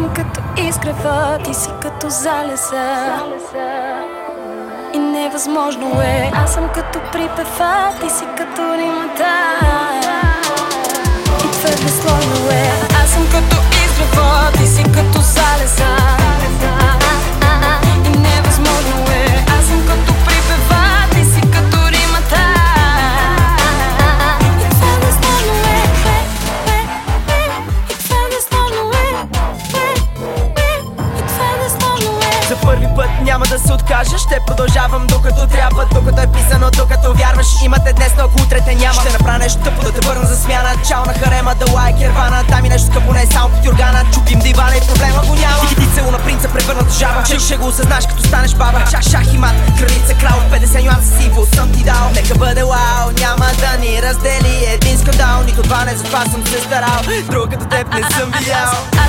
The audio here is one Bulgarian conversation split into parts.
съм като изгрева, ти си като залеза. И невъзможно е. Аз съм като припева, ти си като се откажа Ще продължавам докато трябва. Докато е писано, докато вярваш Имате днес, но ако утре те няма. Ще направя нещо тъпо да те върна за смяна. Чао на харема, да лайк ервана Дай ми нещо скъпо, не е само под юргана Чупим дивана и проблема го няма. Ти цело на принца, превърната жаба. Ще, ще го осъзнаш като станеш баба. Шах, шах и мат, кралица, крал 50 нюанса сиво съм ти дал. Нека бъде вау, няма да ни раздели един скандал. Нито два не, затова съм се старал. Друг като теб не съм видял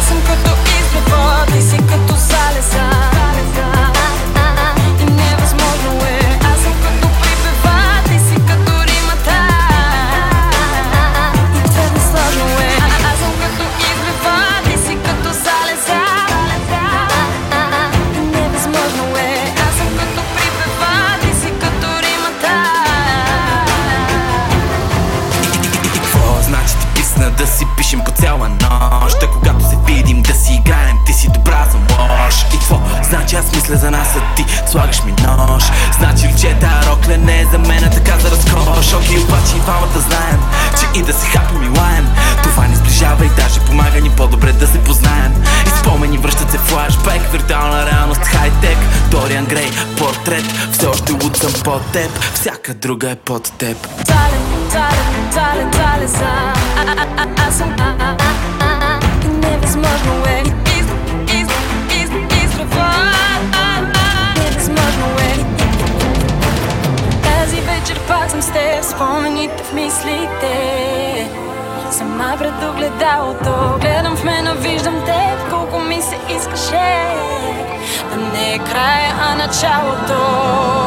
си пишем по цяла нощ. А когато се видим да си играем, ти си добра за лош И какво значи аз мисля за нас, а ти слагаш ми нож. Значи ли че тая рокля не е за мен, а така за разкош. Окей, обаче и двамата знаем, че и да се хапим и лаем. Това ни сближава и даже помага ни по-добре да се познаем. И спомени връщат се флашбек, виртуална реалност, хай-тек. Дориан Грей, портрет, все още луд съм под теб. Всяка друга е под теб. Тален, тален, тален, Аз съм Спомените в мислите. Сама пред огледалото Гледам в мен, виждам те Колко ми се искаше. Да не е края, а началото